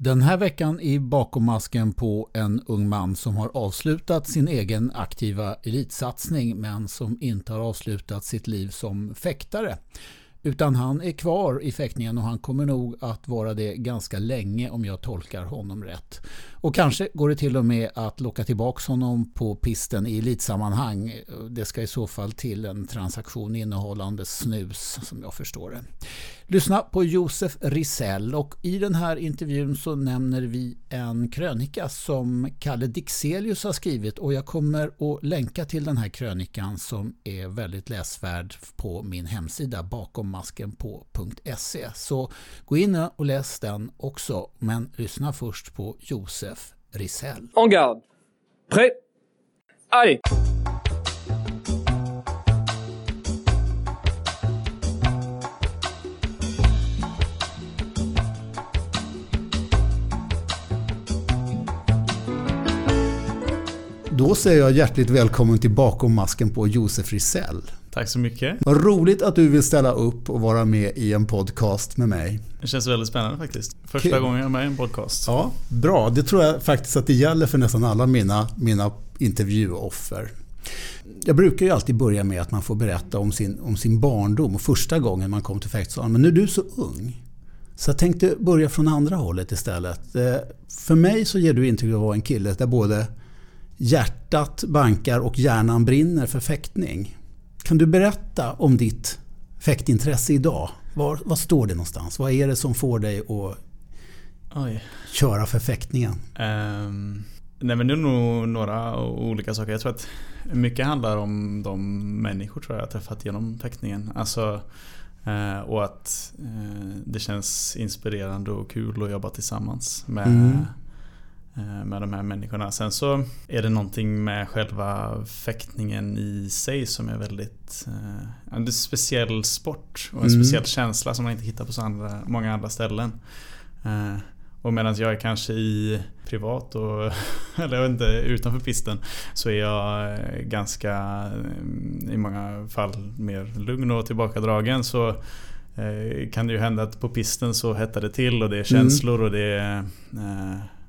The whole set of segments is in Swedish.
Den här veckan i Bakom masken på en ung man som har avslutat sin egen aktiva elitsatsning men som inte har avslutat sitt liv som fäktare. Utan han är kvar i fäktningen och han kommer nog att vara det ganska länge om jag tolkar honom rätt. Och kanske går det till och med att locka tillbaka honom på pisten i elitsammanhang. Det ska i så fall till en transaktion innehållande snus som jag förstår det. Lyssna på Josef Risell och i den här intervjun så nämner vi en krönika som Kalle Dixelius har skrivit och jag kommer att länka till den här krönikan som är väldigt läsvärd på min hemsida bakommaskenpå.se. Så gå in och läs den också men lyssna först på Josef Risell. En garde. Prêt. Allez Då säger jag hjärtligt välkommen till Bakom masken på Josef Risell. Tack så mycket. Vad roligt att du vill ställa upp och vara med i en podcast med mig. Det känns väldigt spännande faktiskt. Första Kul. gången jag är med i en podcast. Ja, bra. Det tror jag faktiskt att det gäller för nästan alla mina, mina intervjuoffer. Jag brukar ju alltid börja med att man får berätta om sin, om sin barndom och första gången man kom till fäktsalen. Men nu är du så ung. Så jag tänkte börja från andra hållet istället. Eh, för mig så ger du intryck av att vara en kille där både hjärtat bankar och hjärnan brinner för fäktning. Kan du berätta om ditt fäktintresse idag? Var, var står det någonstans? Vad är det som får dig att Oj. köra för fäktningen? Um, nej men det är nog några olika saker. Jag tror att mycket handlar om de människor tror jag, jag träffat genom fäktningen. Alltså, uh, och att uh, det känns inspirerande och kul att jobba tillsammans med mm med de här människorna. Sen så är det någonting med själva fäktningen i sig som är väldigt... Eh, en speciell sport och en mm. speciell känsla som man inte hittar på så andra, många andra ställen. Eh, och medan jag är kanske i privat och, eller jag vet inte, utanför pisten så är jag ganska i många fall mer lugn och tillbakadragen. Så kan det ju hända att på pisten så hettar det till och det är känslor mm. och det är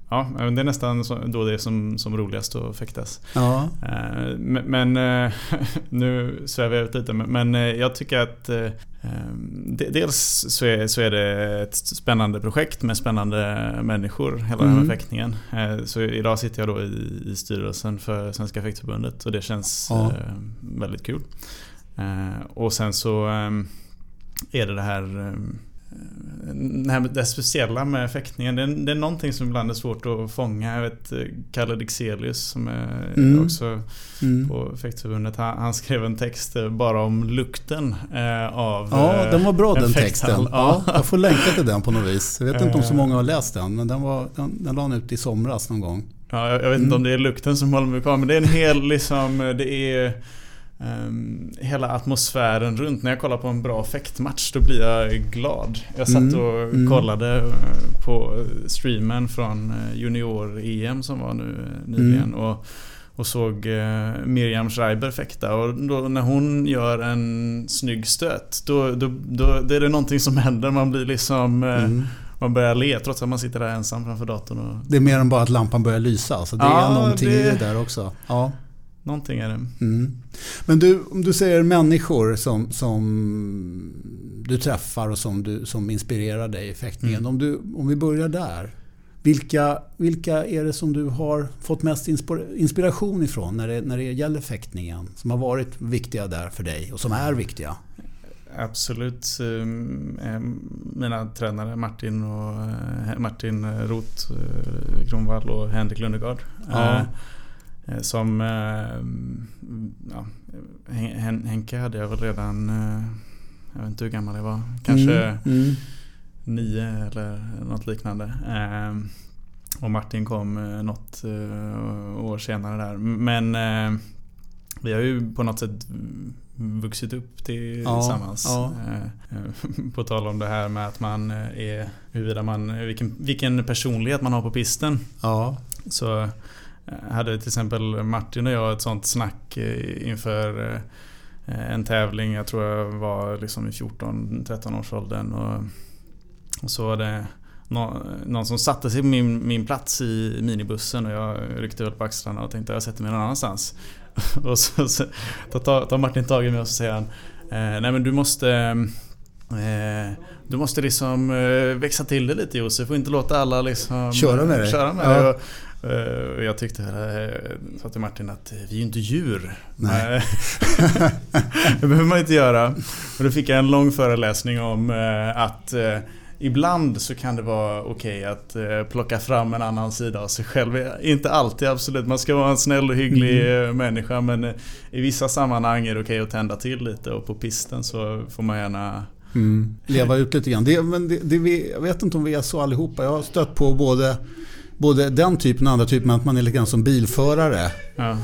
Ja, det är nästan då det är som, som roligast att fäktas. Ja. Eh, men, eh, nu svävar jag ut lite. Men eh, jag tycker att dels så är, så är det ett spännande projekt med spännande människor, hela mm. den här mm. fäktningen. Så idag sitter jag då i, i styrelsen för Svenska Fäktförbundet och det känns ja. väldigt kul. Och sen så är det det här det här det speciella med fäktningen, det är, det är någonting som ibland är svårt att fånga. Jag vet eh, Kalle Dixelius som är mm. också mm. på Fäktförbundet. Han, han, skrev en text eh, bara om lukten eh, av Ja, den var bra den texten. Ja, jag får länka till den på något vis. Jag vet inte om så många har läst den, men den, var, den, den la han ut i somras någon gång. Ja, jag, jag vet inte mm. om det är lukten som håller mig kvar, men det är en hel liksom, det är Um, hela atmosfären runt. När jag kollar på en bra fäktmatch då blir jag glad. Jag satt mm. och mm. kollade eh, på streamen från eh, Junior-EM som var nu eh, nyligen. Mm. Och, och såg uh, Miriam Schreiber fäkta. Och då, när hon gör en snygg stöt då, då, då, då är det någonting som händer. Man blir liksom uh, man börjar le trots att man sitter där ensam framför datorn. Och... Det är mer än bara att lampan börjar lysa. Alltså det ja, är någonting det... i det där också. Ja. Någonting är det. Mm. Men du, om du säger människor som, som du träffar och som, du, som inspirerar dig i fäktningen. Mm. Om, du, om vi börjar där. Vilka, vilka är det som du har fått mest inspiration ifrån när det, när det gäller fäktningen? Som har varit viktiga där för dig och som är viktiga? Absolut. Ehm, ehm, mina tränare Martin, och, eh, Martin Roth eh, Kronvall och Henrik Lundegard. Ja. Eh, som eh, ja, Henke hade jag väl redan, eh, jag vet inte hur gammal jag var, kanske mm, mm. nio eller något liknande. Och Martin kom något år senare där. Men vi har ju på något sätt vuxit upp tillsammans. Ja, ja. På tal om det här med att man är, huruvida man, vilken, vilken personlighet man har på pisten. Ja. Så hade till exempel Martin och jag ett sånt snack eh, inför eh, en tävling. Jag tror jag var liksom i 14-13 års åldern. Och, och så var det någon som satte sig på min, min plats i minibussen och jag ryckte väl på axlarna och tänkte jag sätter mig någon annanstans. och så, så tar, tar Martin tag i mig och så säger han eh, Nej men du måste eh, Du måste liksom eh, växa till det lite Josef. Får inte låta alla liksom Köra med dig. Köra med dig. Och, och jag tyckte, eh, sa till Martin att vi är ju inte djur. Nej. det behöver man inte göra. Och då fick jag en lång föreläsning om att Ibland så kan det vara okej okay att eh, plocka fram en annan sida av sig själv. Inte alltid absolut, man ska vara en snäll och hygglig mm. Eh, människa men eh, i vissa sammanhang är det okej okay att tända till lite och på pisten så får man gärna mm. Leva ut lite grann. Det, men det, det jag vet inte om vi är så allihopa. Jag har stött på både, både den typen och andra typen, att man är lite grann som bilförare. Ja.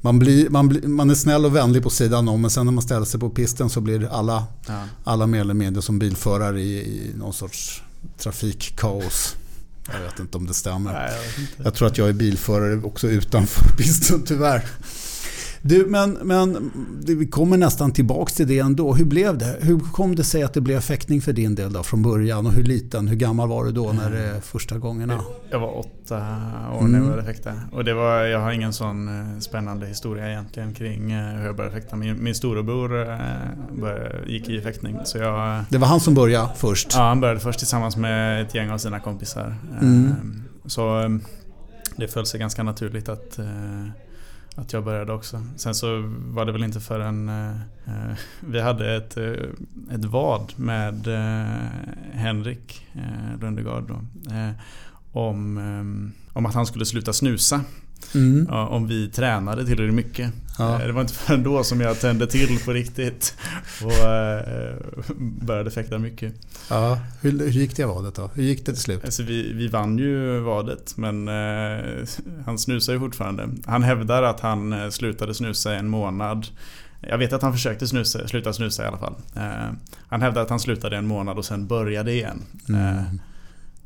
Man, blir, man, blir, man är snäll och vänlig på sidan om men sen när man ställer sig på pisten så blir alla, ja. alla mer eller mindre som bilförare i, i någon sorts trafikkaos. Jag vet inte om det stämmer. Nej, jag, jag, tror att jag är bilförare också utanför pisten tyvärr. Du, men, men vi kommer nästan tillbaka till det ändå. Hur blev det? Hur kom det sig att det blev fäktning för din del då från början? Och hur liten, hur gammal var du då när det första gångerna? Jag var åtta år när jag mm. började fäkta. Och det var, jag har ingen sån eh, spännande historia egentligen kring eh, hur jag började fäkta. Min, min storebror eh, började, gick i fäktning. Så jag, det var han som började först? Ja, han började först tillsammans med ett gäng av sina kompisar. Mm. Så det föll sig ganska naturligt att att jag började också. Sen så var det väl inte förrän eh, eh vi hade ett, eh, ett vad med eh, Henrik eh, Lundegard då, eh, om, eh, om att han skulle sluta snusa. Mm. om vi tränade tillräckligt mycket. Ja. Det var inte förrän då som jag tände till på riktigt och eh, började fäkta mycket. Ja. Hur, hur gick det vadet då? Hur gick det till slut? Alltså vi, vi vann ju vadet men eh, han snusar ju fortfarande. Han hävdar att han eh, slutade snusa en månad jag vet att han försökte snusa, sluta snusa i alla fall. Eh, han hävdade att han slutade en månad och sen började igen. Mm. Eh,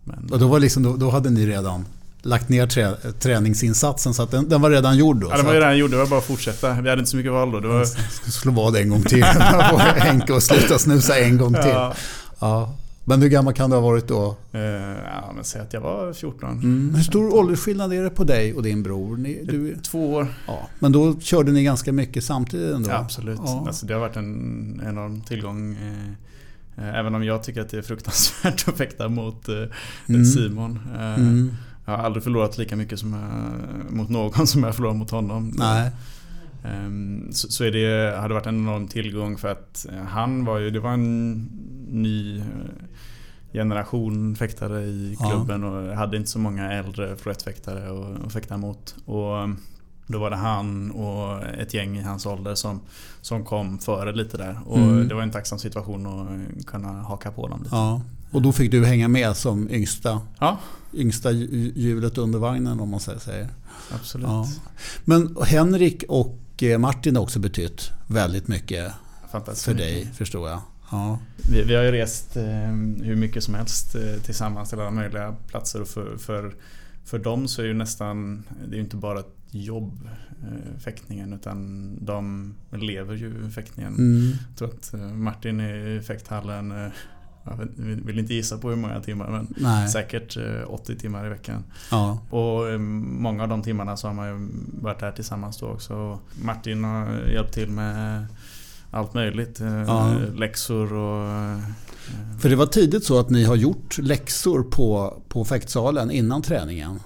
men, och då, var liksom, då, då hade ni redan lagt ner trä, träningsinsatsen så att den, den, var redan gjord då? Ja, den var redan gjord. Det var bara att fortsätta. Vi hade inte så mycket val då. Det var... Slå vad en gång till. Henke och sluta snusa en gång till. Ja. ja. Men hur gammal kan du ha varit då? Uh, ja, men säg att jag var 14. Mm. Hur stor åldersskillnad är det på dig och din bror? Ni, du... Två år. Ja, men då körde ni ganska mycket samtidigt ändå? Ja, absolut. Ja. Alltså, det har varit en enorm tillgång. Eh, eh, även om jag tycker att det är fruktansvärt att fäkta mot mm. Simon. Mm. Jag har aldrig förlorat lika mycket som jag, mot någon som jag förlorat mot honom. Nej. Ehm, så, så är det, hade varit en enorm tillgång för att eh, han var ju, det var en ny eh, generation fäktare i klubben ja. och hade inte så många äldre florettfäktare att fäkta mot. Och då var det han och ett gäng i hans ålder som, som kom före lite där. Och mm. det var en tacksam situation att kunna haka på dem lite. Ja. Och då fick du hänga med som yngsta, ja. yngsta hjulet under vagnen om man säger. Absolut. Ja. Men Henrik och eh, Martin har också betytt väldigt mycket för dig förstår jag. Ja. Vi, vi, har ju rest eh, hur mycket som helst eh, tillsammans till alla möjliga platser. Och för, för, för dem så är ju nästan, det är ju inte bara ett jobb, eh, fäktningen, utan de lever ju fäktningen. Mm. Jag tror att eh, Martin är i fäkthallen eh, jag vill inte gissa på hur många timmar men Nej. säkert 80 timmar i veckan. Ja. Och många av de timmarna så har man ju varit där tillsammans då också. Martin har hjälpt till med allt möjligt. Ja. Läxor och... För det var tidigt så att ni har gjort läxor på, på fäktsalen innan träningen?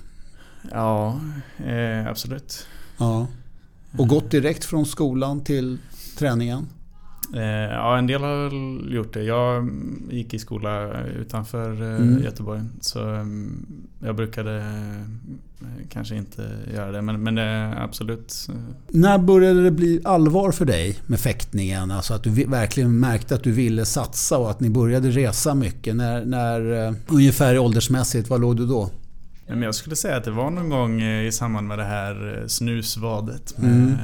Ja, eh, absolut. Ja. Och gått direkt från skolan till träningen? Eh, ja, en del har gjort det. Jag gick i skola utanför eh, mm. Göteborg. Så mm, jag brukade eh, kanske inte göra det. Men, men absolut. När började det bli allvar för dig med fäktningen? Alltså att du verkligen märkte att du ville satsa och att ni började resa mycket. När, när, ungefär åldersmässigt, vad låg du då? Men jag skulle säga att det var någon gång i samband med det här snusvadet med, mm.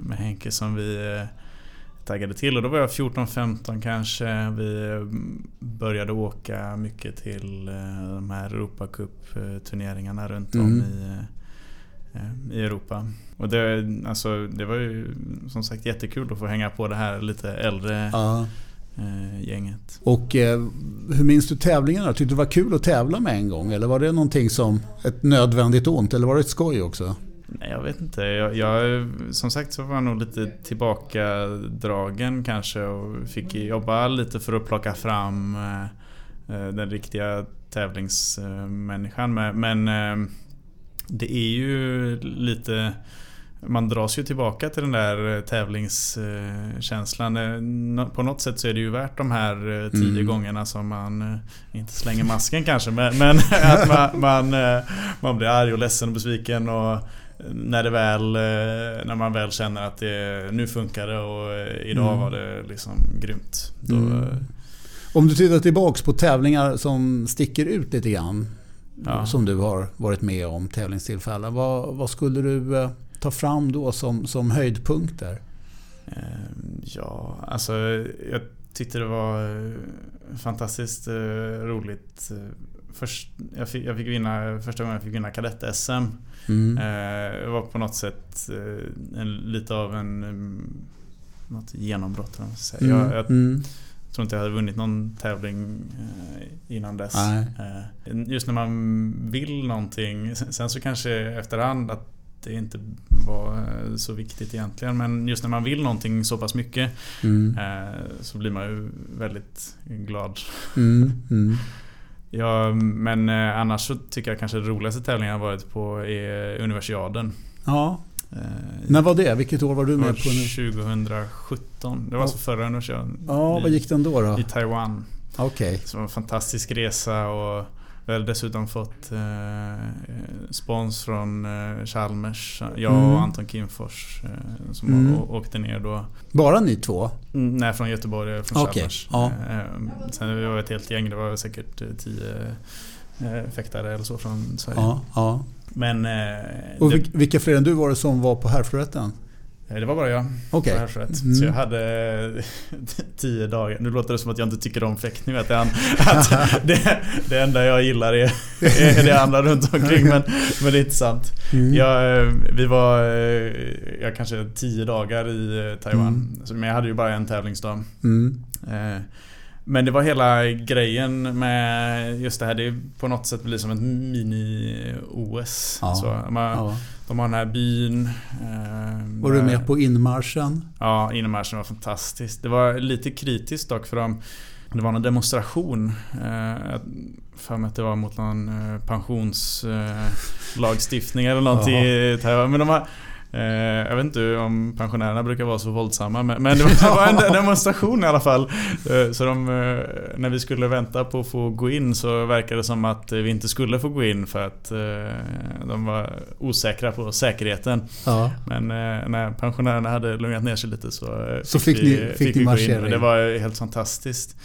med Henke som vi taggade till. Och då var jag 14-15 kanske. Vi började åka mycket till eh, de här Europacup-turneringarna runt om mm. i, eh, i Europa. Och det, alltså, det var ju som sagt jättekul att få hänga på det här lite äldre ja. eh, gänget. Och eh, hur minns du tävlingarna? Tyckte du det var kul att tävla med en gång? Eller var det någonting som ett nödvändigt ont? Eller var det ett skoj också? Nej, jag vet inte. Jag, jag, som sagt så var jag nog lite tillbakadragen kanske och fick jobba lite för att plocka fram eh, eh den riktiga tävlingsmänniskan. Men eh, det är ju lite man dras ju tillbaka till den där tävlingskänslan. På något sätt så är det ju värt de här tio mm. gångerna som man inte slänger masken kanske. Men, men att man, man, man blir arg och ledsen och besviken. Och när, det väl, när man väl känner att det, nu funkar det och idag mm. var det liksom grymt. Då, mm. Om du tittar tillbaks på tävlingar som sticker ut lite grann. Ja. Som du har varit med om, tävlingstillfällen. Vad, vad skulle du eh, ta fram då som, som höjdpunkter? Ja, alltså jag tyckte det var eh, fantastiskt eh, roligt. Först, jag, fick, jag fick vinna, första gången jag fick vinna kadett-SM. Mm. Det var på något sätt en, lite av en något genombrott. Mm. Jag, jag, mm tror inte jag hade vunnit någon tävling eh, innan dess. Nej. Eh, just när man vill någonting. Sen så kanske efterhand att det inte var eh, så viktigt egentligen. Men just när man vill någonting så pass mycket mm. så blir man ju väldigt glad. Mm. Ja, men annars så tycker jag kanske det roligaste tävlingen jag varit på är Universiaden. Ja, Eh, När var det? Vilket år var du med på? 2017. Det var alltså förra universitetet. Ja, vad gick den då? då? I Taiwan. Okej. Okay. Så en fantastisk resa och vi har dessutom fått eh, spons från eh, Chalmers. Jag och mm. Anton Kimfors eh, som mm. åkte ner då. Bara ni två? Mm, nej, från Göteborg från okay. Chalmers. Ja. Eh, sen var vi ett helt gäng. Det var säkert eh, tio eh, fäktare eller så från Sverige. Ja, ja. Men... Eh, och vilka fler än du var det som var på herrfloretten? Eh, det var bara jag. Okay. Mm. Så jag hade tio dagar. Nu låter det som att jag inte tycker om fäktning. Att, jag, att det, det enda jag gillar är, är det andra runt omkring. Men, men det är inte sant. Mm. Jag, eh, vi var jag kanske tio dagar i Taiwan. Mm. Men jag hade ju bara en tävlingsdag. Mm. Men det var hela grejen med just det här. Det på något sätt blir som ett mini-OS. Ja, ja. De har den här byn. Eh, var du med på inmarschen? Ja, inmarschen var fantastisk. Det var lite kritiskt dock för. Det var en demonstration. Eh, för mig att det var mot någon eh, pensionslagstiftning eller någonting. Men de Eh, jag vet inte om pensionärerna brukar vara så våldsamma men, det var en demonstration i alla fall. Eh, så de, eh, när vi skulle vänta på att få gå in så verkade det som att vi inte skulle få gå in för att de var osäkra på säkerheten. Ja. Men när pensionärerna hade lugnat ner sig lite så, så fick, vi, ni, fick, fick vi gå in. Och det var helt fantastiskt.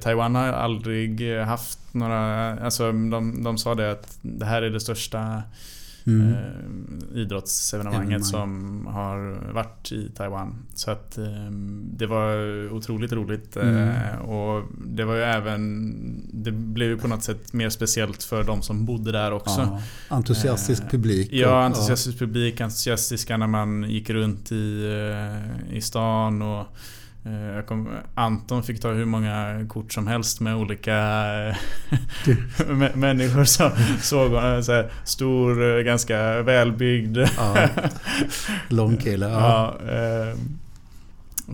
Taiwan har aldrig haft några, alltså de, de sa det att det här är det största mm. eh, idrottsevenemanget som har varit i Taiwan. Så att eh, det var otroligt roligt. Eh, mm. och det var ju även Det blev ju på något sätt mer speciellt för de som bodde där också. Ja, entusiastisk publik. Ja, entusiastisk publik. Entusiastiska när man gick runt i, i stan. och Eh, kom, Anton fick ta hur många kort som helst med olika människor som såg honom. Så här, stor, eh, ganska välbyggd. Ja. Lång kille. Ja. ja eh,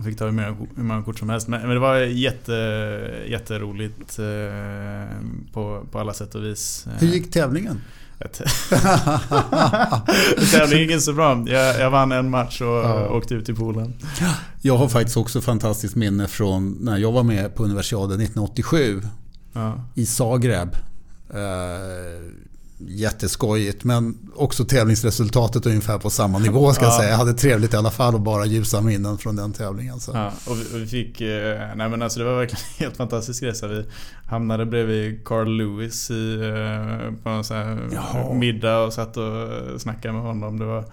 fick ta hur många, hur många kort som helst. Men, men det var jätte, jätteroligt eh, på, på alla sätt och vis. Hur gick tävlingen? Tävlingen så bra. Jag, jag, vann en match och ja. åkte ut i poolen. Jag har faktiskt också fantastiskt minne från när jag var med på Universiaden 1987 ja. i Zagreb. Jätteskojigt men också tävlingsresultatet ungefär på samma nivå ska ja. jag säga. Jag hade trevligt i alla fall och bara ljusa minnen från den tävlingen. Så. Ja, och vi, och vi fick, eh, nej men alltså det var verkligen en helt fantastisk resa. Vi hamnade bredvid Carl Lewis i, eh, på en sån här middag och satt och snackade med honom. Det var,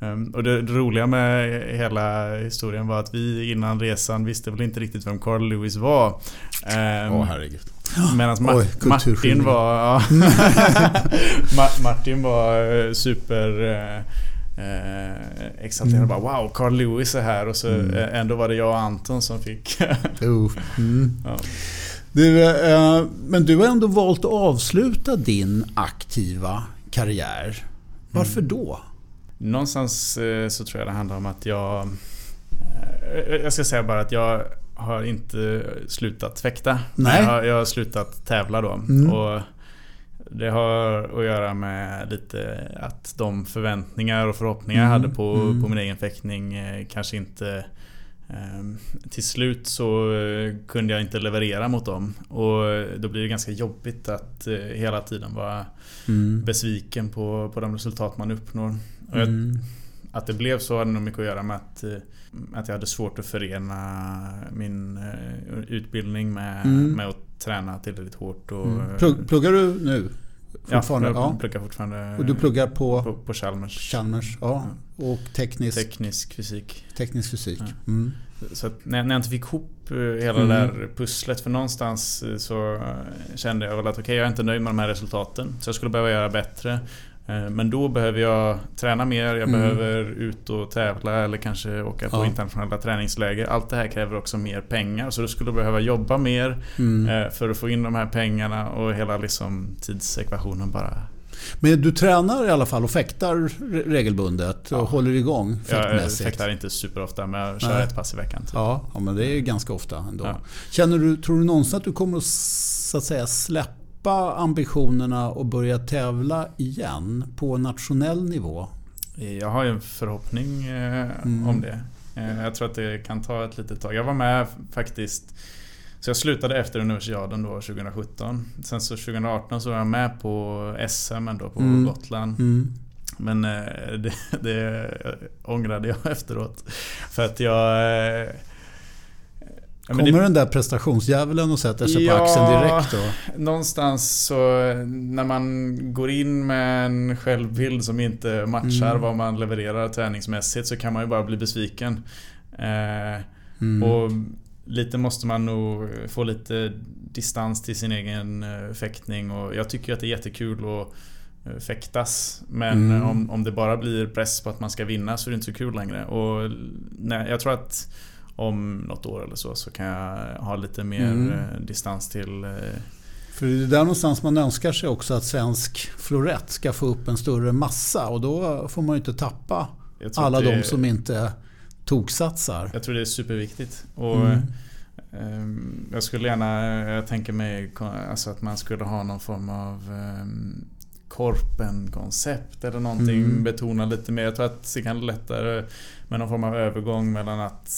ehm, och det, det roliga med hela historien var att vi innan resan visste väl inte riktigt vem Carl Lewis var. Åh oh, herregud. Medan Ma Oj, Martin var... Ja, Martin var eh, super... eh, exalterad. Mm. Bara, wow, Carl Lewis är här och så mm. Eh, ändå var det jag och Anton som fick... oh. mm. ja. du, eh, men du har ändå valt att avsluta din aktiva karriär. Varför mm. då? Någonstans eh, så tror jag det handlar om att jag... Eh, jag ska säga bara att jag har inte slutat fäkta. Nej. Jag har, jag har slutat tävla då. Mm. Och det har att göra med lite att de förväntningar och förhoppningar mm. jag hade på, mm. på min egen fäktning eh, kanske inte ehm, till slut så eh, kunde jag inte leverera mot dem. Och då blir det ganska jobbigt att eh, hela tiden vara mm. besviken på, på de resultat man uppnår. Att det blev så hade nog mycket att göra med att, att jag hade svårt att förena min utbildning med, mm. med att träna tillräckligt hårt. Och, mm. Pluggar du nu? Fortfarande? Ja, jag pluggar fortfarande. Och du pluggar på? På, på Chalmers. Chalmers, ja. Och teknisk? Teknisk fysik. Teknisk fysik. Ja. Mm. Så när, när jag inte fick ihop eh, hela mm. det där pusslet. För någonstans eh, så eh, kände jag väl att okej, okay, jag är inte nöjd med de här resultaten. Så jag skulle behöva göra bättre. Eh, men då behöver jag träna mer, jag mm. behöver ut och tävla eller kanske åka på ja. internationella träningsläger. Allt det här kräver också mer pengar så du skulle behöva jobba mer mm. Eh, för att få in de här pengarna och hela liksom tidsekvationen bara men du tränar i alla fall och fäktar regelbundet och ja. håller igång fäktmässigt? Jag fäktar inte superofta men jag kör Nej. ett pass i veckan. Typ. Ja, ja, men det är ganska ofta ändå. Ja. Känner du, tror du någonsin att du kommer att, så att säga, släppa släppa ambitionerna och börja tävla igen på nationell nivå? Jag har ju en förhoppning eh, mm. om det. Eh, jag tror att det kan ta ett litet tag. Jag var med faktiskt så jag slutade efter universiaden då 2017. Sen så 2018 så var jag med på SM ändå på mm. Gotland. Mm. Men eh, det, det ångrade jag efteråt. För att jag Kommer det, den där prestationsdjävulen och sätter sig ja, på axeln direkt då? Någonstans så när man går in med en självbild som inte matchar mm. vad man levererar träningsmässigt så kan man ju bara bli besviken. Eh, mm. Och lite måste man nog få lite distans till sin egen eh, fäktning och jag tycker att det är jättekul att eh, fäktas. Men mm. om, om det bara blir press på att man ska vinna så är det inte så kul längre. Och nej, jag tror att om något år eller så så kan jag ha lite mer mm. Eh, distans till eh, för det är där någonstans man önskar sig också att svensk florett ska få upp en större massa och då får man ju inte tappa alla de som inte toksatsar. Jag tror det är superviktigt. Och mm. um, jag skulle gärna, jag tänker mig alltså att man skulle ha någon form av um, korpen-koncept eller någonting. Mm. Betona lite mer. Jag tror att det kan lättare med någon form av övergång mellan att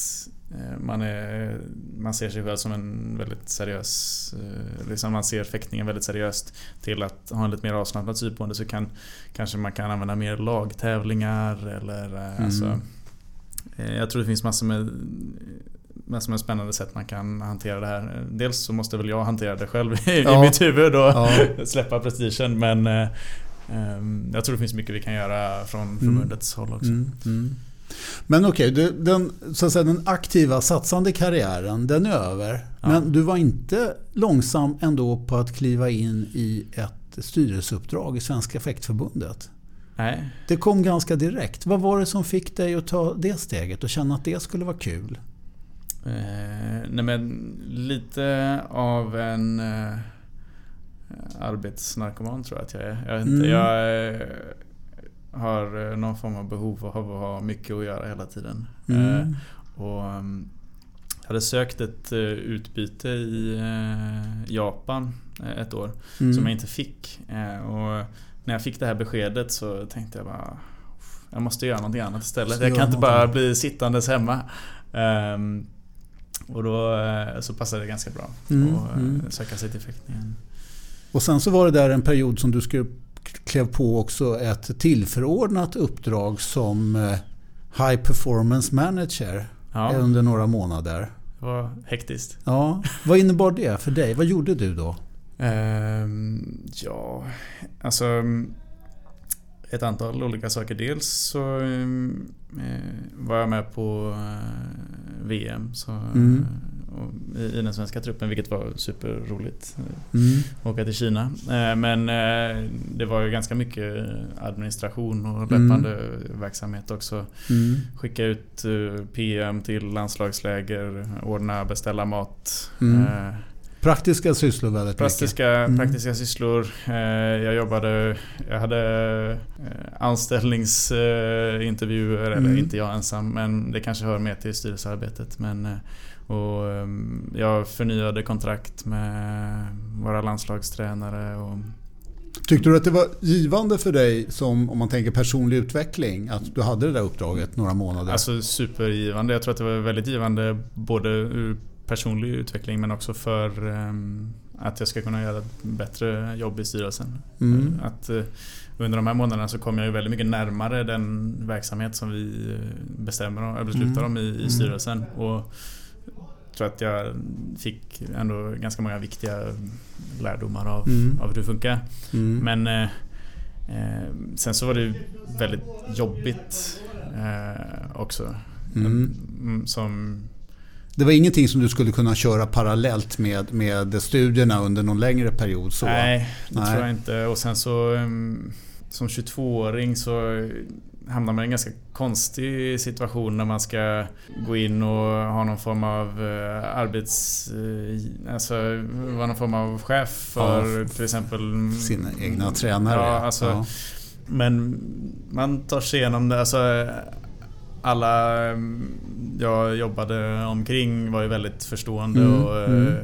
man, är, man ser sig själv som en väldigt seriös... Eh, liksom man ser fäktningen väldigt seriöst. Till att ha en lite mer avslappnad syn på det så kan kanske man kan använda mer lagtävlingar eller eh, mm. alltså, Jag tror det finns massor med massor med spännande sätt man kan hantera det här. Dels så måste väl jag hantera det själv i, ja. mitt huvud och ja. släppa prestigen men ehm, jag tror det finns mycket vi kan göra från förbundets mm. håll också. Mm. mm. Men okej, okay, den, så att säga, den aktiva satsande karriären, den är över. Ja. Men du var inte långsam ändå på att kliva in i ett styrelseuppdrag i Svenska fäktförbundet. Nej. Det kom ganska direkt. Vad var det som fick dig att ta det steget och känna att det skulle vara kul? Eh, nej men lite av en eh, arbetsnarkoman tror jag att jag är. Jag, inte, mm. jag eh, har eh, någon form av behov av att ha mycket att göra hela tiden. Mm. Eh, och ehm, jag hade sökt ett eh, utbyte i Japan ett år mm. som jag inte fick. Och när jag fick det här beskedet så tänkte jag bara jag måste göra någonting annat istället. Jag kan inte bara bli sittandes hemma. Um, och då så passade det ganska bra mm, att mm. söka sig till fäktningen. Och sen så var det där en period som du skrev klev på också ett tillförordnat uppdrag som eh, High Performance Manager ja. under några månader. Det var hektiskt. Ja. Vad innebar det för dig? Vad gjorde du då? Um, ja, alltså... ett antal olika saker. Dels så eh, var jag med på VM så, mm. i, den svenska truppen vilket var superroligt. Mm. Åka till Kina. Men det var ju ganska mycket administration och löpande mm. verksamhet också. Mm. Skicka ut PM till landslagsläger, ordna, beställa mat. Mm. Praktiska sysslor väldigt praktiska, mycket. Mm. Praktiska sysslor. Eh, jag jobbade... Jag hade eh, anställningsintervjuer, mm. eller inte jag ensam, men det kanske hör mer till styrelsearbetet. Men, eh, och jag förnyade kontrakt med våra landslagstränare. Och, Tyckte du att det var givande för dig som, om man tänker personlig utveckling, att du hade det där uppdraget några månader? Alltså supergivande. Jag tror att det var väldigt givande både ur personlig utveckling men också för um, att jag ska kunna göra ett bättre jobb i styrelsen. Mm. Att, uh, under de här månaderna så kom jag ju väldigt mycket närmare den verksamhet som vi eh, bestämmer och beslutar mm. om i, i mm. styrelsen. Och tror att jag fick ändå ganska många viktiga lärdomar av, mm. av hur det funkar. Mm. Men eh, eh, sen så var det väldigt jobbigt eh, också. Mm. Som det var ingenting som du skulle kunna köra parallellt med, med studierna under någon längre period? Så. Nej, det Nej. tror jag inte. Och sen så mm, som 22-åring så hamnar man i en ganska konstig situation när man ska gå in och ha någon form av eh, arbets... Eh, alltså vara någon form av chef för ja, till exempel... Sina egna tränare. Ja, alltså, ja. Men man tar sig igenom det. Alltså, alla mm, jag jobbade omkring var ju väldigt förstående. Mm, och, mm. Eh,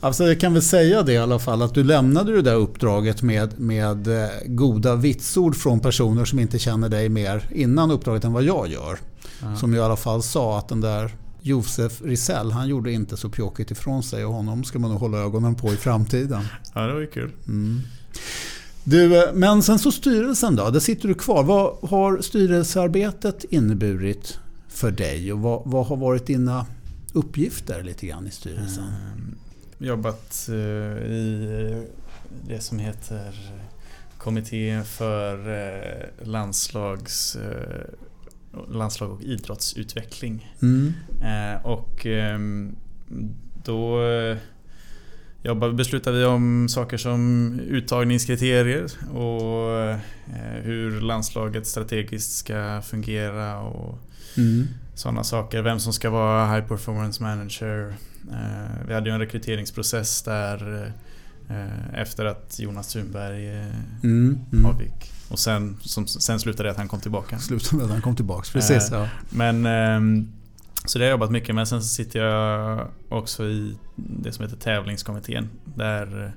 alltså jag kan väl säga det i alla fall att du lämnade det där uppdraget med, med eh, goda vitsord från personer som inte känner dig mer innan uppdraget än vad jag gör. Ja. Som i alla fall sa att den där Josef Risell, han gjorde inte så pjåkigt ifrån sig och honom ska man nog hålla ögonen på i framtiden. Ja, det var ju kul. Mm. Du, eh, men sen så styrelsen då, där sitter du kvar. Vad har styrelsearbetet inneburit för dig och vad, vad har varit dina uppgifter lite grann i styrelsen? Mm, jobbat uh, i det som heter Kommittén för landslags, landslag och idrottsutveckling. Mm. och um, då jobbar, beslutar vi om saker som uttagningskriterier och eh, hur landslaget strategiskt ska fungera och mm. sådana saker. Vem som ska vara high performance manager. Eh, vi hade ju en rekryteringsprocess där eh, efter att Jonas Thunberg mm. Mm. avgick. Och sen, som, sen slutade det att han kom tillbaka. Slutade med att han kom tillbaka, precis. Ja. Men ehm, så det har jag jobbat mycket med. Sen så sitter jag också i det som heter tävlingskommittén. Där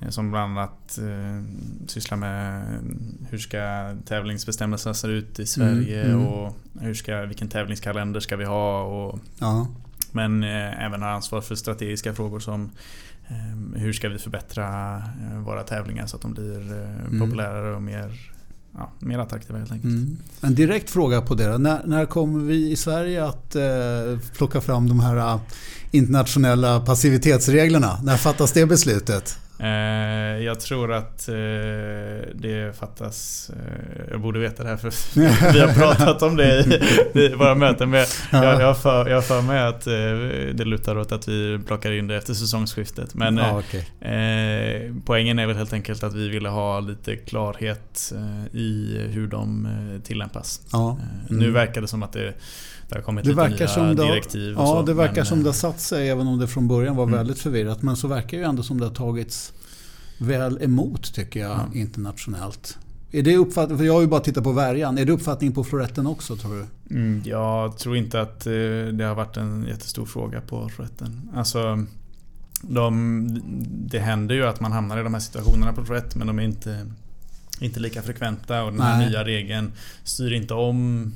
eh, som bland annat eh, sysslar med hur ska tävlingsbestämmelserna se ut i Sverige mm, mm. och hur ska, vilken tävlingskalender ska vi ha. Och, ja. Men eh, även har ansvar för strategiska frågor som eh, hur ska vi förbättra eh, våra tävlingar så att de blir eh, mm. populärare och mer ja, mer attraktiva helt enkelt. Mm. En direkt fråga på det. När, när kommer vi i Sverige att eh, plocka fram de här eh, internationella passivitetsreglerna? När fattas det beslutet? Eh, jag tror att eh, det fattas... Eh, jag borde veta det här för vi har pratat om det i, våra möten. Men jag, jag, för, jag för mig att det lutar åt att vi plockar in det efter säsongsskiftet. Men ja, okay. poängen är väl helt enkelt att vi ville ha lite klarhet i hur de tillämpas. Ja. Mm. Nu verkar det som att det det har kommit det lite verkar nya som det, direktiv. ja, så, det verkar men, som det har satt sig även om det från början var mm. väldigt förvirrat. Men så verkar ju ändå som det har tagits väl emot tycker jag mm. internationellt. Är det uppfattning, för jag har ju bara tittat på värjan. Är det uppfattning på floretten också tror du? Mm, jag tror inte att eh, det har varit en jättestor fråga på floretten. Alltså, de, det händer ju att man hamnar i de här situationerna på florett men de är inte, inte lika frekventa och den här Nej. nya regeln styr inte om.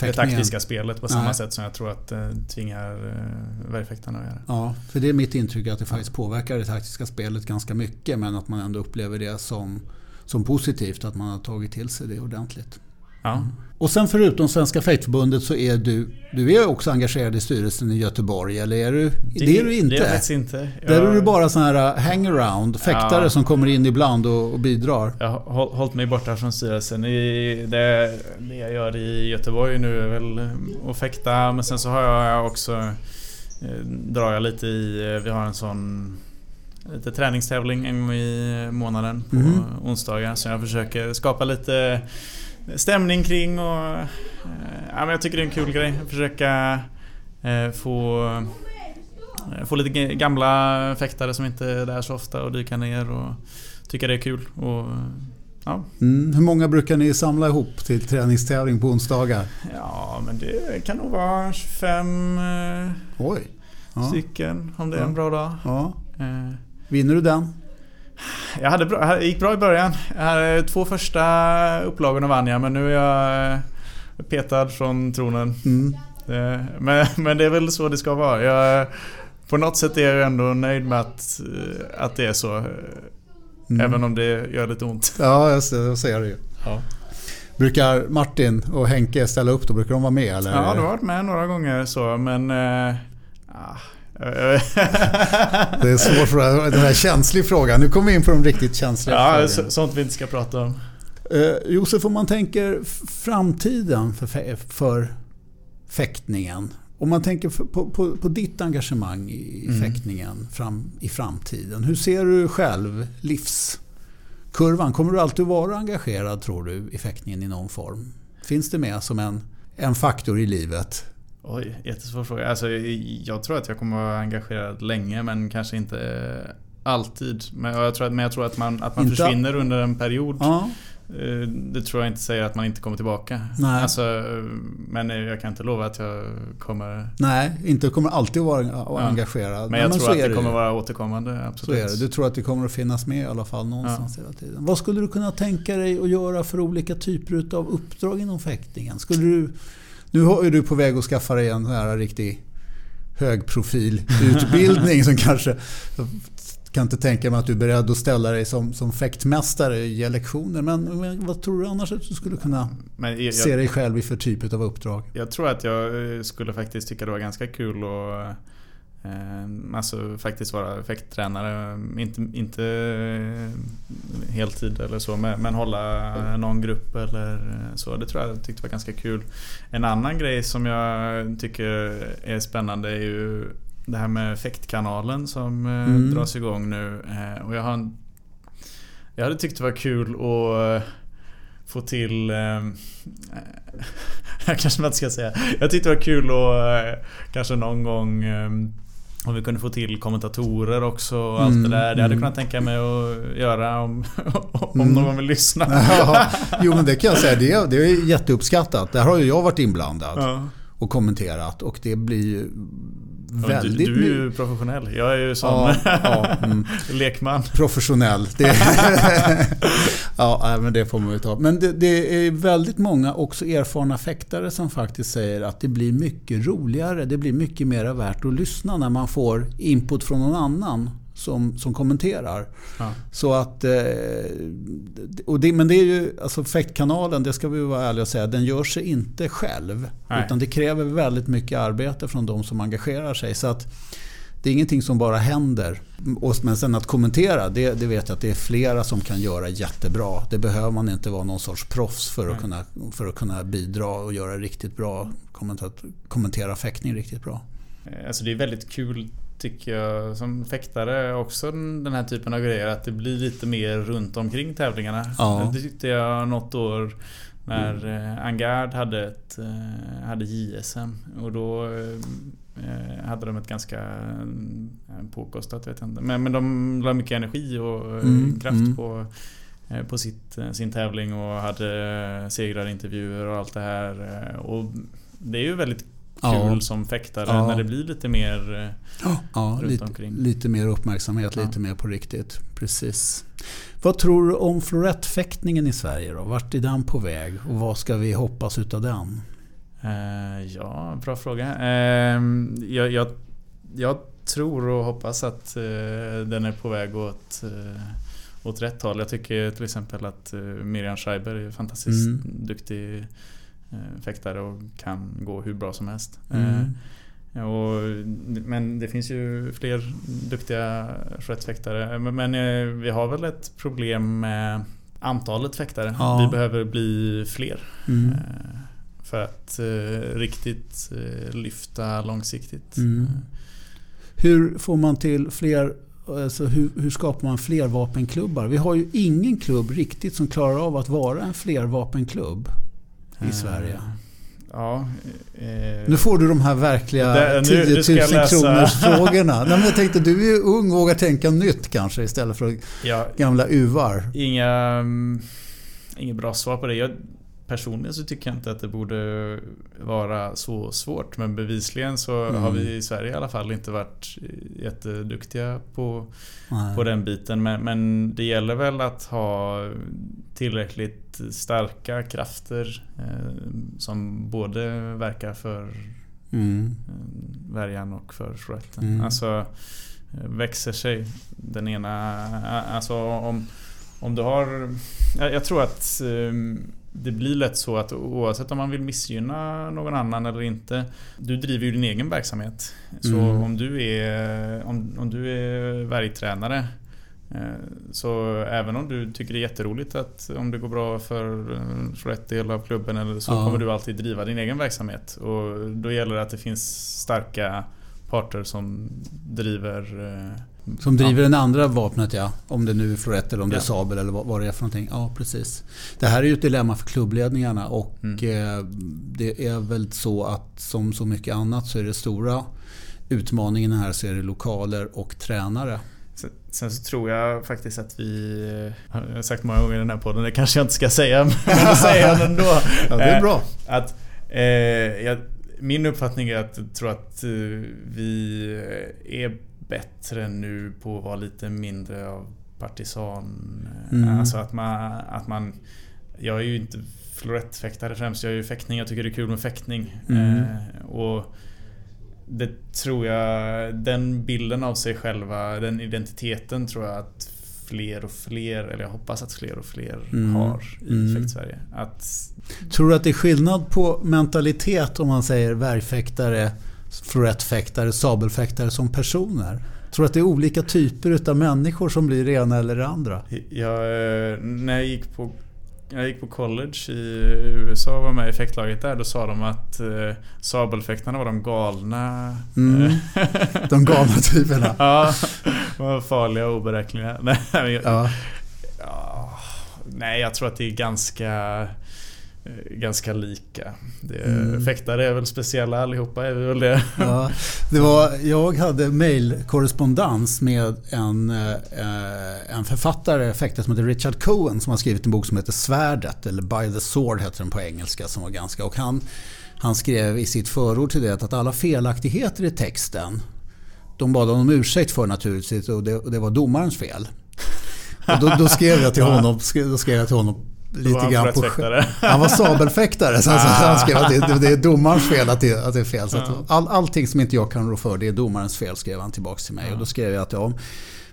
Det taktiska spelet på samma Nej. sätt som jag tror att det tvingar eh, värjfäktarna att göra. Ja, för det är mitt intryck att det faktiskt påverkar det taktiska spelet ganska mycket men att man ändå upplever det som, som positivt att man har tagit till sig det ordentligt. Ja. Och sen förutom Svenska Fäktförbundet så är du, du är också engagerad i styrelsen i Göteborg, eller är du? Det, är du inte. Det är jag inte. Jag, Där är du bara sån här uh, hangaround, fäktare Ja. som kommer in ibland och, och bidrar. jag har håll- hållit mig borta från styrelsen. I det, det jag gör i Göteborg nu är väl att fäkta. Men sen så har jag också... eh, Drar jag lite i... eh, Vi har en sån... Lite träningstävling en gång i månaden på Mhm. onsdagar. Så jag försöker skapa lite stämning kring och... eh, Ja, men jag tycker det är en kul grej. Försöka eh, få... eh, Få lite ga- gamla fäktare som inte är där så ofta och dyka ner och tycka det är kul. Och, ja, Mm. Hur många brukar ni samla ihop till träningstävling på onsdagar? ja, men det kan nog vara 25 eh, Oj. Ja. stycken om det är Ja. en bra dag. Ja. Vinner du den? Jag hade bra, det gick bra i början. Jag hade två första upplagorna vann jag men nu är jag eh, petad från tronen. Mm. Eh, Men, men det är väl så det ska vara. Jag, på något sätt är jag ändå nöjd med att, eh, att det är så. eh, Mm. Även om det gör lite ont. Ja, just det. Jag ser det ju. Ja. Brukar Martin och Henke ställa upp då? Brukar de vara med? Eller? Ja, du har varit med några gånger så men... Eh, eh, Det är svår fråga. Den här känslig frågan. Nu kommer vi in på de riktigt känsliga ja, frågorna. så, sånt vi inte ska prata om. Eh, Josef, om man tänker framtiden för, för fäktningen. Om man tänker på, på, på ditt engagemang i Mm. fäktningen fram, i framtiden. Hur ser du själv livskurvan? Kommer du alltid vara engagerad tror du i fäktningen i någon form? Finns det med som en, en faktor i livet? Oj, jättesvår fråga. Alltså, jag tror att jag kommer vara engagerad länge men kanske inte eh, alltid. Men jag tror att, men jag tror att man, att man Inte- försvinner under en period. Ja, Eh, Det tror jag inte säger att man inte kommer tillbaka. Nej. Alltså, eh, men jag kan inte lova att jag kommer... nej, inte kommer alltid vara engagerad. Men jag Nej, tror så att det ju. kommer vara återkommande. Så Absolut. är det. Du tror att det kommer att finnas med i alla fall någonstans hela tiden. Vad skulle du kunna tänka dig att göra för olika typer av uppdrag inom fäktningen? Skulle du, nu ju du på väg att skaffa dig en här riktig högprofilutbildning som kanske... Jag kan inte tänka mig att du är beredd att ställa dig som, som fäktmästare och ge lektioner. Men, men vad tror du annars att du skulle kunna Men jag, se dig själv i för typ av uppdrag? jag tror att jag eh, skulle faktiskt tycka det var ganska kul att Alltså faktiskt vara effekttränare. Inte, inte eh, heltid eller så men, men hålla någon grupp eller eh, så. Det tror jag tyckte var ganska kul. En annan grej som jag tycker är spännande är ju det här med effektkanalen som eh, Mm. dras igång nu. Och jag har en, Jag hade tyckt det var kul att få till... Eh, kanske man inte ska säga. Jag tyckte det var kul att eh, kanske någon gång eh, om vi kunde få till kommentatorer också och allt Mm, det där. Det hade jag mm. kunnat tänka mig att göra om, om Mm. någon vill lyssna. Ja, jo men det kan jag säga, det, det är jätteuppskattat. Där har ju jag varit inblandad Ja. och kommenterat och det blir ju Ja, Du, väldigt du är ju professionell. Jag är ju sån Ja, ja, mm. lekman. professionell. Det, ja, men det får man ju ta. Men det, det är väldigt många också erfarna fäktare som faktiskt säger att det blir mycket roligare. Det blir mycket mer värt att lyssna när man får input från någon annan som, som kommenterar. Ja. Så att... eh, Och det, men det är ju... Alltså fäktkanalen, det ska vi vara ärliga och säga, den gör sig inte själv. Nej. Utan det kräver väldigt mycket arbete från de som engagerar sig. Så att det är ingenting som bara händer. Och- Men sen att kommentera, det, det vet jag att det är flera som kan göra jättebra. Det behöver man inte vara någon sorts proffs för att, Nej. kunna, för att kunna bidra och göra riktigt bra. Kommentera fäktning riktigt bra. Eh, Alltså det är väldigt kul tycker jag som fäktare också den här typen av grejer. Att det blir lite mer runt omkring tävlingarna. Ja. Det tyckte jag något år när eh, Angard hade, ett, eh, hade JSM. Och då eh, hade de ett ganska påkostat, vet jag inte. Men, men de la mycket energi och Mm, kraft mm. på på sitt, sin tävling och hade segrarintervjuer och allt det här. Och det är ju väldigt kul Ja. som fäktare Ja. när det blir lite mer eh, Ja, lite, omkring. lite mer uppmärksamhet, lite mer på riktigt. Precis. Vad tror du om florettfäktningen i Sverige då? Vart är den på väg och vad ska vi hoppas utav den? Eh, ja, bra fråga. Eh, jag, jag, jag tror och hoppas att eh, den är på väg åt, eh, åt rätt håll. Jag tycker till exempel att eh, Miriam Schreiber är fantastiskt Mm. duktig eh, fäktare och kan gå hur bra som helst. Mm. Eh, och, men det finns ju fler duktiga fäktare. Men, men eh, vi har väl ett problem med antalet fäktare. Ja. Vi behöver bli fler. Mm. För att eh, riktigt lyfta långsiktigt. Mm. Hur får man till fler Alltså hur, hur skapar man flervapenklubbar? Vi har ju ingen klubb riktigt som klarar av att vara en flervapenklubb i Eh, Sverige. Ja. eh, Nu får du de här verkliga Det- nu- 10 nu ska 000 jag läsa. kronors frågorna. Nej, men jag tänkte du är ju ung och vågar tänka nytt kanske istället för ja, gamla uvar. inga, mm, inget bra svar på det. Jag, personligen så tycker jag inte att det borde vara så svårt. Men bevisligen så Mm. har vi i Sverige i alla fall inte varit jätteduktiga på, Nej. på den biten. Men, men det gäller väl att ha tillräckligt starka krafter eh, som både verkar för Mm. eh, värjan och för chouetten. Mm. Alltså eh, växer sig den ena... Alltså om, om du har... Jag, jag tror att eh, det blir lätt så att oavsett om man vill missgynna någon annan eller inte. Du driver ju din egen verksamhet. Så Mm. om du är, om, om du är värjtränare eh, så även om du tycker det är jätteroligt att om det går bra för, eh, för ett del av klubben eller så Ja. kommer du alltid driva din egen verksamhet. Och då gäller det att det finns starka parter som driver eh, Som driver den andra vapnet ja. Om det nu är florett eller om det är Ja. sabel eller vad, vad det är för någonting. Ja precis. Det här är ju ett dilemma för klubbledningarna och Mm. eh, det är väl så att som så mycket annat så är det stora utmaningen här så är det lokaler och tränare. Sen, så tror jag faktiskt att vi... eh, Jag har sagt många gånger i den här podden, det kanske jag inte ska säga men jag säger det ändå. Ja, det är bra. Att, eh, jag, min uppfattning är att jag tror att eh, vi är bättre nu på att vara lite mindre av partisan. Eh, Mm. Alltså att man, att man... Jag är ju inte florettfäktare främst, jag är ju fäktning. Jag tycker det är kul med fäktning. Mm. Eh, och det tror jag, den bilden av sig själva, den identiteten tror jag att fler och fler, eller jag hoppas att fler och fler Mm. har i Mm. Fäktsverige. Att Tror du att det är skillnad på mentalitet om man säger värjfäktare, florettfäktare, sabelfäktare som personer? Tror du att det är olika typer utav människor som blir det ena eller det andra? Jag, eh, när jag gick på jag gick på college i USA och var med i fäktlaget där. Då sa de att eh, sabelfäktarna var de galna. Mm. De galna typerna. ja, de var farliga och oberäkneliga. Nej, men jag, Ja. ja, nej, jag tror att det är ganska Ganska lika. Det, Mm. Fäktare är väl speciella allihopa, är vi väl det? Ja, det var, jag hade mejlkorrespondens med en, eh, en författare, fäktare som heter Richard Cohen som har skrivit en bok som heter Svärdet, eller By the Sword heter den på engelska. som var ganska och han, han skrev i sitt förord till det att alla felaktigheter i texten de bad om ursäkt för naturligtvis och det, och det var domarens fel. Och då, då skrev jag till honom, då skrev jag till honom lite grann på han var sabelfäktare han, så han skrev att det, det är domarens fel att det, att det är fel. Så att all, allting som inte jag kan rå för det är domarens fel skrev han tillbaka till mig. Och då skrev jag att ja,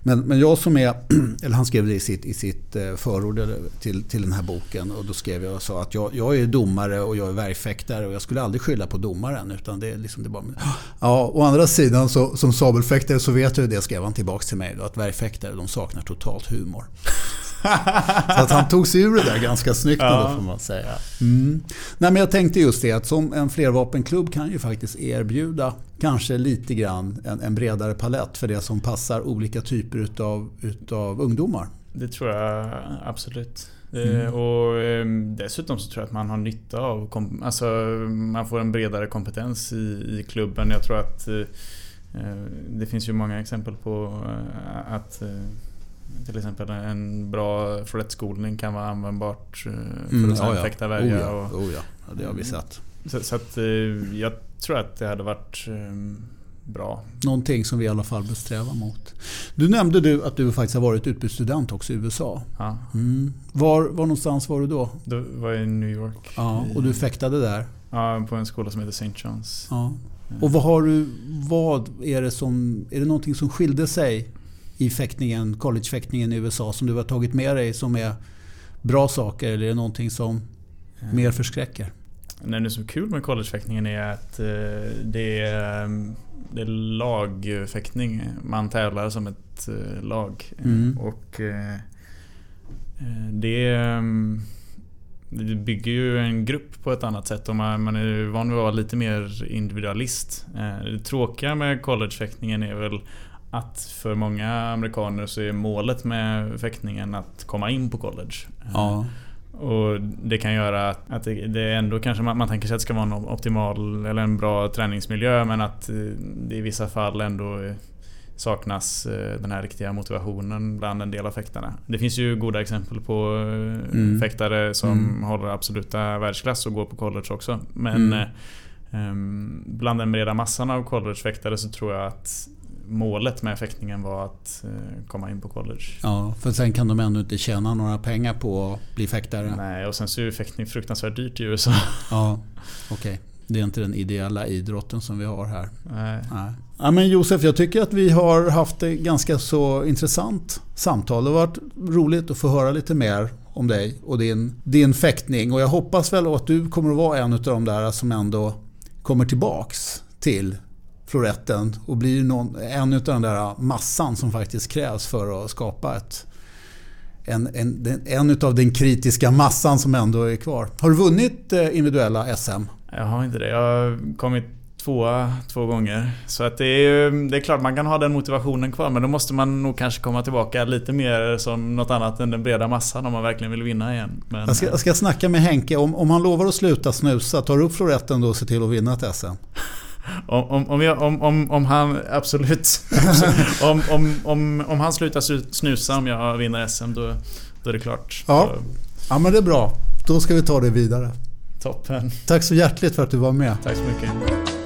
men, men jag som är, eller han skrev det i sitt, i sitt eh, förord till, till den här boken. Och då skrev jag och sa att jag, jag är domare och jag är värjfäktare och jag skulle aldrig skylla på domaren. Utan det är liksom det bara, ja, å andra sidan så, som sabelfäktare så vet jag det skrev han tillbaka till mig. Då, att värjfäktare de saknar totalt humor. Så att han tog sig ur det där ganska snyggt Ja. ändå får man säga. Mm. Nej, men jag tänkte just det att som en flervapenklubb kan ju faktiskt erbjuda kanske lite grann en, en bredare palett för det som passar olika typer utav, utav ungdomar. Det tror jag absolut. Mm. Eh, Och eh, dessutom så tror jag att man har nytta av alltså man får en bredare kompetens i, i klubben. Jag tror att eh, eh, det finns ju många exempel på att till exempel en bra florettskolning kan vara användbart eh, för att sen fäkta oh värja. ja, och, oh ja. ja, det har vi sett. så, så att eh, jag tror att det hade varit eh, bra. Någonting som vi i alla fall bör sträva mot. Du nämnde du att du faktiskt har varit utbytesstudent också i USA. Ja, Mm. Var, var någonstans var du då? då var jag i New York. Ja, och du fäktade där? Ja, på en skola som heter St. John's. Ja. Och vad har du, vad är det som, är det någonting som skilde sig i fäktningen, collegefäktningen i USA som du har tagit med dig som är bra saker eller är det någonting som mer förskräcker? Det som är kul med collegefäktningen är att eh, det är, det är lagfäktning. Man tävlar som ett eh, lag. Mm. Och det, det bygger ju en grupp på ett annat sätt och man, man är van vid att vara lite mer individualist. Det tråkiga med collegefäktningen är väl att för många amerikaner så är målet med fäktningen att komma in på college. Ja. Och det kan göra att det, det ändå kanske man, man tänker sig att det ska vara en optimal eller en bra träningsmiljö men att det i vissa fall ändå saknas eh, den här riktiga motivationen bland en del av fäktarna. Det finns ju goda exempel på eh, mm. fäktare som mm. håller absoluta världsklass och går på college också. Men mm. um, bland den breda massan av collegefäktare så tror jag att målet med fäktningen var att eh, komma in på college. Ja, för sen kan de ändå inte tjäna några pengar på att bli fäktare. Nej, och sen så är ju fäktning fruktansvärt dyrt i USA. Ja, okej. Okay. Det är inte den ideella idrotten som vi har här. Nej. Nej. Ja, men Josef, jag tycker att vi har haft ett ganska så intressant samtal. Det har varit roligt att få höra lite mer om dig och din, din fäktning. Och jag hoppas väl att du kommer att vara en av de där som ändå kommer tillbaks till floretten och blir någon, en av den där massan som faktiskt krävs för att skapa ett en, en, en av den kritiska massan som ändå är kvar. Har du vunnit eh, individuella SM? Jag har inte det. Jag har kommit tvåa två gånger. Så att det, är, det är klart man kan ha den motivationen kvar men då måste man nog kanske komma tillbaka lite mer som något annat än den breda massan om man verkligen vill vinna igen. Men, jag, ska, jag ska snacka med Henke. Om, om han lovar att sluta snusa, tar du upp floretten då och ser till att vinna ett SM? Om, om, om, jag, om, om, om han absolut... om, om, om, om han slutar snusa om jag vinner SM då, då är det klart. Ja. ja men det är bra. Då ska vi ta det vidare. Toppen. Tack så hjärtligt för att du var med. Tack så mycket.